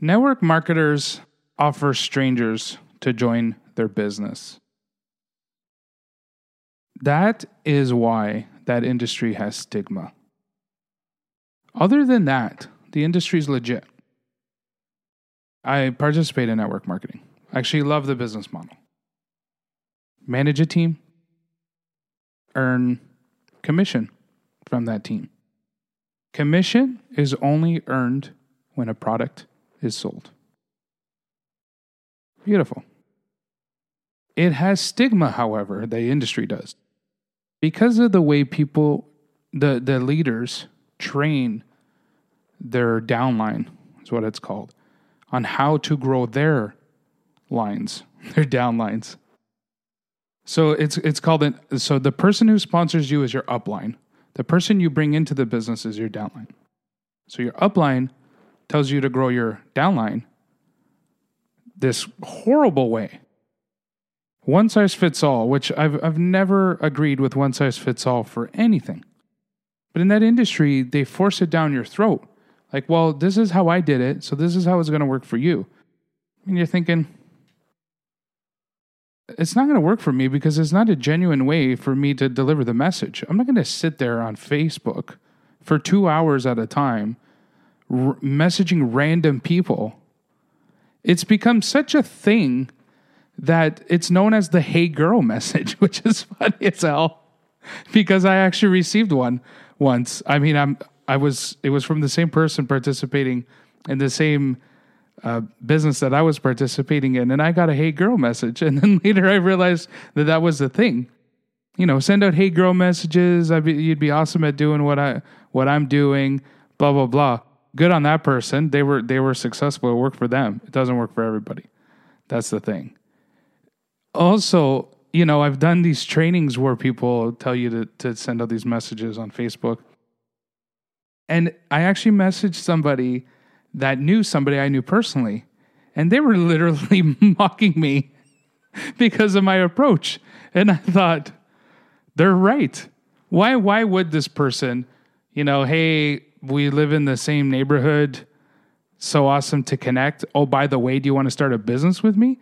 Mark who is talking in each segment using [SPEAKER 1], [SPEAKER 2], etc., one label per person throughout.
[SPEAKER 1] Network marketers offer strangers to join their business. That is why that industry has stigma. Other than that, the industry is legit. I participate in network marketing. I actually love the business model. Manage a team, earn commission from that team. Commission is only earned when a product is sold. Beautiful. It has stigma, however, the industry does. Because of the way people, the, the leaders, train their downline, is what it's called, on how to grow their lines, their downlines. So it's it's called an, so the person who sponsors you is your upline. The person you bring into the business is your downline. So your upline tells you to grow your downline this horrible way. One size fits all, which I've I've never agreed with one size fits all for anything. But in that industry, they force it down your throat. Like, well, this is how I did it, so this is how it's going to work for you. And you're thinking, it's not going to work for me because it's not a genuine way for me to deliver the message. I'm not going to sit there on Facebook for two hours at a time r- messaging random people. It's become such a thing that it's known as the hey girl message, which is funny as hell because I actually received one once. I mean, I'm I was it was from the same person participating in the same uh, business that I was participating in, and I got a "Hey girl" message, and then later I realized that that was the thing. You know, send out "Hey girl" messages. I'd be, you'd be awesome at doing what I what I'm doing. Blah blah blah. Good on that person. They were they were successful. It worked for them. It doesn't work for everybody. That's the thing. Also, you know, I've done these trainings where people tell you to to send out these messages on Facebook and I actually messaged somebody that knew somebody I knew personally, and they were literally mocking me because of my approach. And I thought, they're right. Why why would this person, you know, hey, we live in the same neighborhood, so awesome to connect. Oh, by the way, do you want to start a business with me?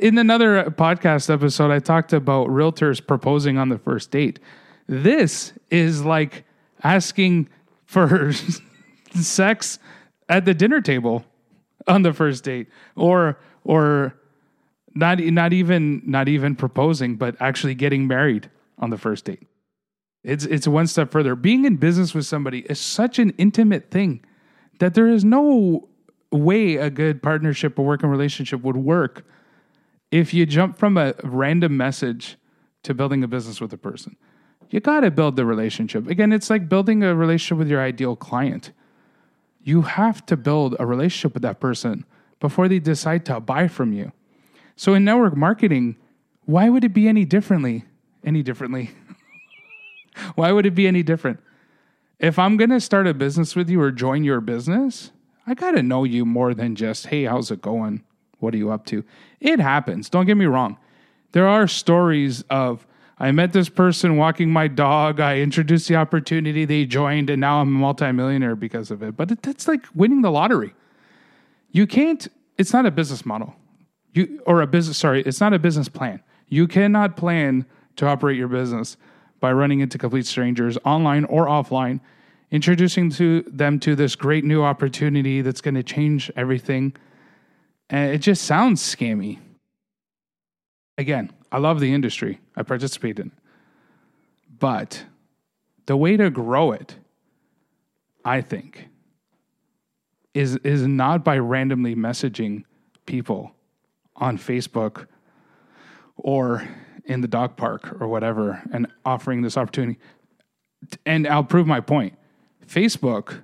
[SPEAKER 1] in another podcast episode, I talked about realtors proposing on the first date. This is like asking for sex at the dinner table on the first date or or not not even not even proposing but actually getting married on the first date it's it's one step further being in business with somebody is such an intimate thing that there is no way a good partnership or working relationship would work if you jump from a random message to building a business with a person you got to build the relationship. Again, it's like building a relationship with your ideal client. You have to build a relationship with that person before they decide to buy from you. So in network marketing, why would it be any differently? Any differently? why would it be any different? If I'm going to start a business with you or join your business, I got to know you more than just, hey, how's it going? What are you up to? It happens. Don't get me wrong. There are stories of I met this person walking my dog. I introduced the opportunity. They joined, and now I'm a multimillionaire because of it. But it, that's like winning the lottery. You can't. It's not a business model. You or a business. Sorry, it's not a business plan. You cannot plan to operate your business by running into complete strangers, online or offline, introducing to them to this great new opportunity that's going to change everything. And it just sounds scammy. Again, I love the industry. I participate in it. But the way to grow it, I think, is is not by randomly messaging people on Facebook or in the dog park or whatever and offering this opportunity. And I'll prove my point. Facebook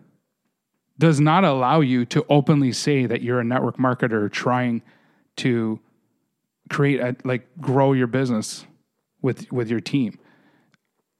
[SPEAKER 1] does not allow you to openly say that you're a network marketer trying to create a, like grow your business with with your team.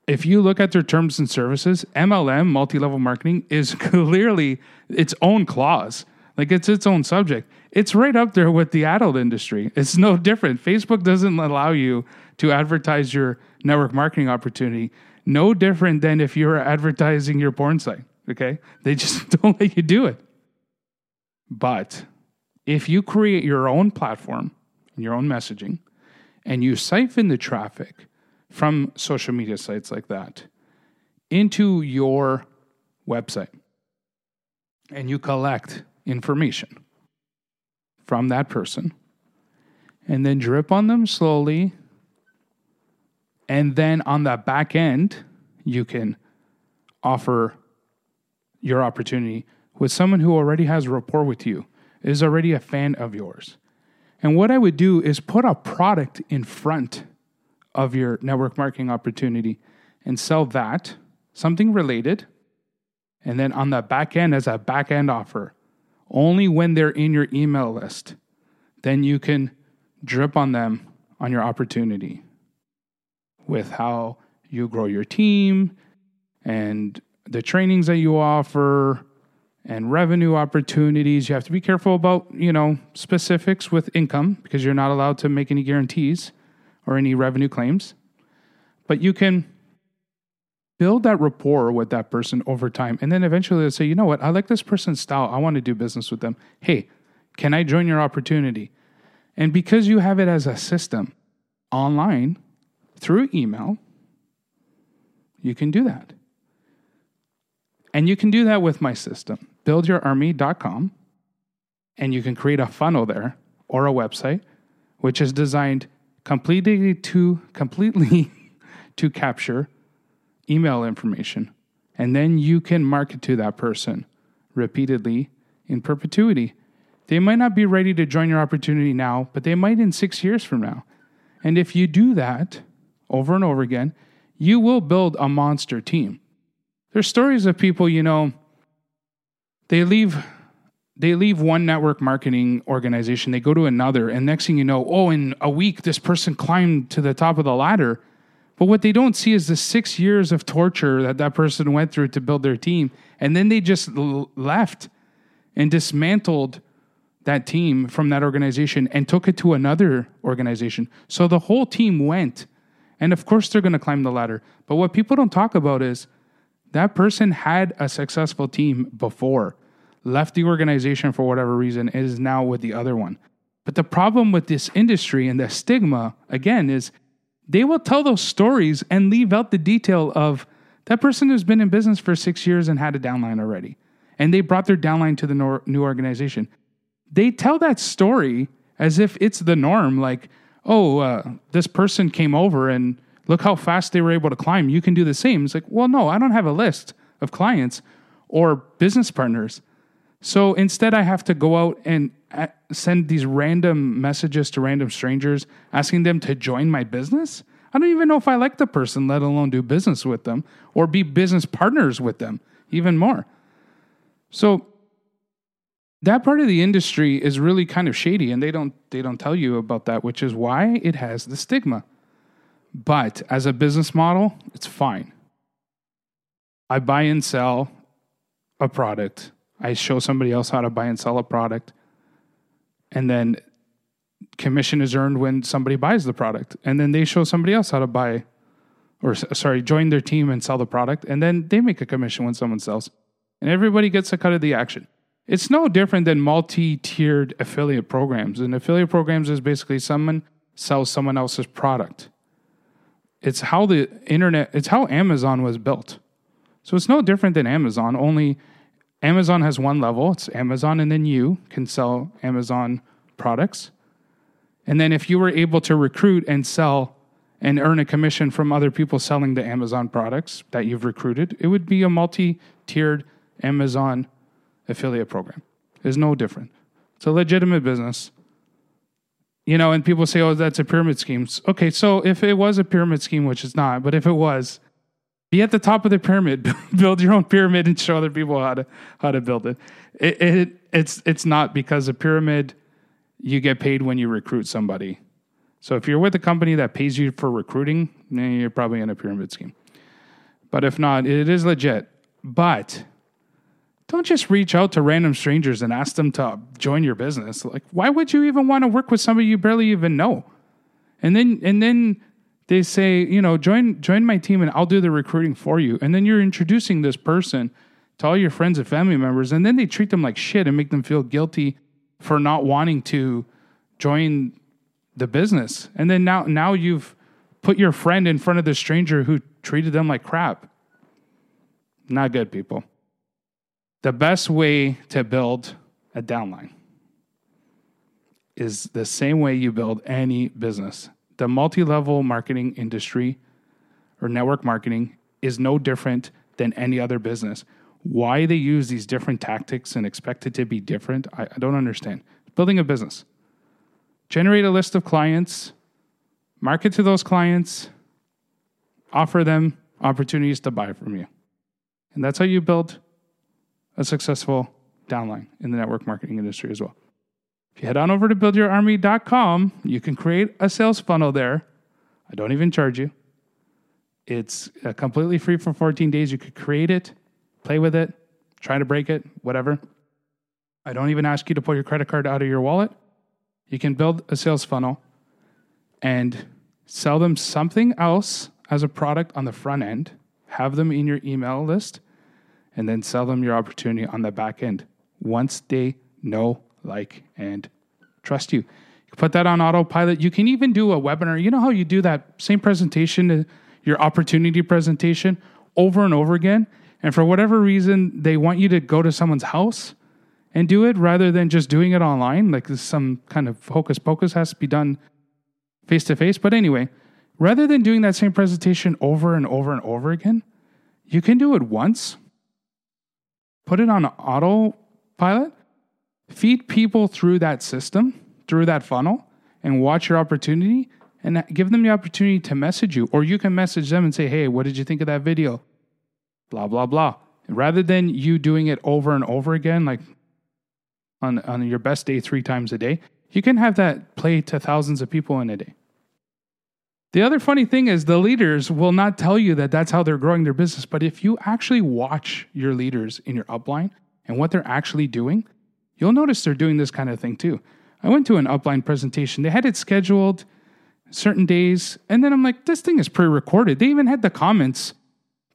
[SPEAKER 1] If you look at their terms and services, MLM, multi-level marketing, is clearly its own clause. Like it's its own subject. It's right up there with the adult industry. It's no different. Facebook doesn't allow you to advertise your network marketing opportunity. No different than if you're advertising your porn site. Okay, they just don't let you do it. But if you create your own platform, and your own messaging, and you siphon the traffic from social media sites like that into your website and you collect information from that person and then drip on them slowly and then on the back end you can offer your opportunity with someone who already has rapport with you is already a fan of yours and what i would do is put a product in front of your network marketing opportunity and sell that, something related. And then on the back end, as a back end offer, only when they're in your email list, then you can drip on them on your opportunity with how you grow your team and the trainings that you offer and revenue opportunities. You have to be careful about, you know, specifics with income because you're not allowed to make any guarantees or any revenue claims. But you can build that rapport with that person over time. And then eventually they'll say, you know what, I like this person's style. I want to do business with them. Hey, can I join your opportunity? And because you have it as a system online through email, you can do that. And you can do that with my system, buildyourarmy.com. And you can create a funnel there or a website, which is designed completely to completely to capture email information and then you can market to that person repeatedly in perpetuity. They might not be ready to join your opportunity now but they might in 6 years from now. And if you do that over and over again you will build a monster team. There's stories of people you know they leave they leave one network marketing organization, they go to another, and next thing you know, oh, in a week, this person climbed to the top of the ladder. But what they don't see is the six years of torture that that person went through to build their team. And then they just l- left and dismantled that team from that organization and took it to another organization. So the whole team went. And of course, they're going to climb the ladder. But what people don't talk about is that person had a successful team before left the organization for whatever reason, is now with the other one. But the problem with this industry and the stigma, again, is they will tell those stories and leave out the detail of that person who's been in business for six years and had a downline already. And they brought their downline to the new organization. They tell that story as if it's the norm, like, oh, uh, this person came over and look how fast they were able to climb. You can do the same. It's like, well, no, I don't have a list of clients or business partners so instead, I have to go out and uh, send these random messages to random strangers asking them to join my business. I don't even know if I like the person, let alone do business with them or be business partners with them, even more. So that part of the industry is really kind of shady and they don't they don't tell you about that, which is why it has the stigma. But as a business model, it's fine. I buy and sell a product I show somebody else how to buy and sell a product. And then commission is earned when somebody buys the product. And then they show somebody else how to buy, or sorry, join their team and sell the product. And then they make a commission when someone sells. And everybody gets a cut of the action. It's no different than multi tiered affiliate programs. And affiliate programs is basically someone sells someone else's product. It's how the internet, it's how Amazon was built. So it's no different than Amazon, only Amazon has one level. It's Amazon, and then you can sell Amazon products. And then if you were able to recruit and sell and earn a commission from other people selling the Amazon products that you've recruited, it would be a multi tiered Amazon affiliate program. It's no different. It's a legitimate business. You know, and people say, oh, that's a pyramid scheme. Okay, so if it was a pyramid scheme, which it's not, but if it was, be at the top of the pyramid, build your own pyramid, and show other people how to how to build it. It, it. It's it's not because a pyramid you get paid when you recruit somebody. So if you're with a company that pays you for recruiting, then you're probably in a pyramid scheme. But if not, it is legit. But don't just reach out to random strangers and ask them to join your business. Like, why would you even want to work with somebody you barely even know? And then and then they say, you know, join join my team and I'll do the recruiting for you. And then you're introducing this person to all your friends and family members, and then they treat them like shit and make them feel guilty for not wanting to join the business. And then now now you've put your friend in front of the stranger who treated them like crap. Not good, people. The best way to build a downline is the same way you build any business. The multi level marketing industry or network marketing is no different than any other business. Why they use these different tactics and expect it to be different, I, I don't understand. Building a business, generate a list of clients, market to those clients, offer them opportunities to buy from you. And that's how you build a successful downline in the network marketing industry as well. If you head on over to buildyourarmy.com, you can create a sales funnel there. I don't even charge you. It's uh, completely free for 14 days. You could create it, play with it, try to break it, whatever. I don't even ask you to pull your credit card out of your wallet. You can build a sales funnel and sell them something else as a product on the front end, have them in your email list, and then sell them your opportunity on the back end once they know, like, and trust you. You put that on autopilot. You can even do a webinar. You know how you do that same presentation, uh, your opportunity presentation, over and over again? And for whatever reason, they want you to go to someone's house and do it rather than just doing it online. Like some kind of hocus pocus has to be done face to face. But anyway, rather than doing that same presentation over and over and over again, you can do it once, put it on autopilot, feed people through that system, through that funnel, and watch your opportunity and give them the opportunity to message you. Or you can message them and say, hey, what did you think of that video? Blah, blah, blah. Rather than you doing it over and over again, like on, on your best day three times a day, you can have that play to thousands of people in a day. The other funny thing is the leaders will not tell you that that's how they're growing their business, but if you actually watch your leaders in your upline and what they're actually doing, you'll notice they're doing this kind of thing too. I went to an upline presentation. They had it scheduled certain days, and then I'm like, this thing is pre-recorded. They even had the comments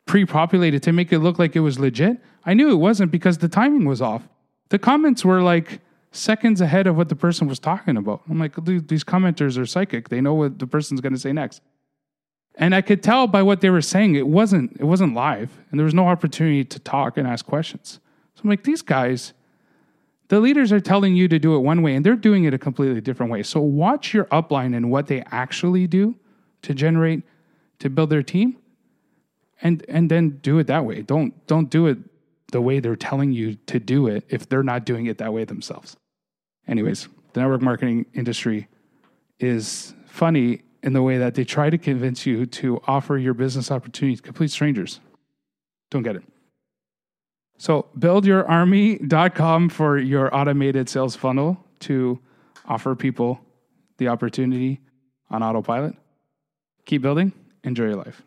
[SPEAKER 1] pre-populated to make it look like it was legit. I knew it wasn't because the timing was off. The comments were like seconds ahead of what the person was talking about. I'm like, these commenters are psychic. They know what the person's going to say next. And I could tell by what they were saying it wasn't it wasn't live and there was no opportunity to talk and ask questions. So I'm like, these guys, the leaders are telling you to do it one way and they're doing it a completely different way. So watch your upline and what they actually do to generate to build their team and and then do it that way. Don't don't do it the way they're telling you to do it if they're not doing it that way themselves. Anyways, the network marketing industry is funny in the way that they try to convince you to offer your business opportunities to complete strangers. Don't get it. So, buildyourarmy.com for your automated sales funnel to offer people the opportunity on autopilot. Keep building, enjoy your life.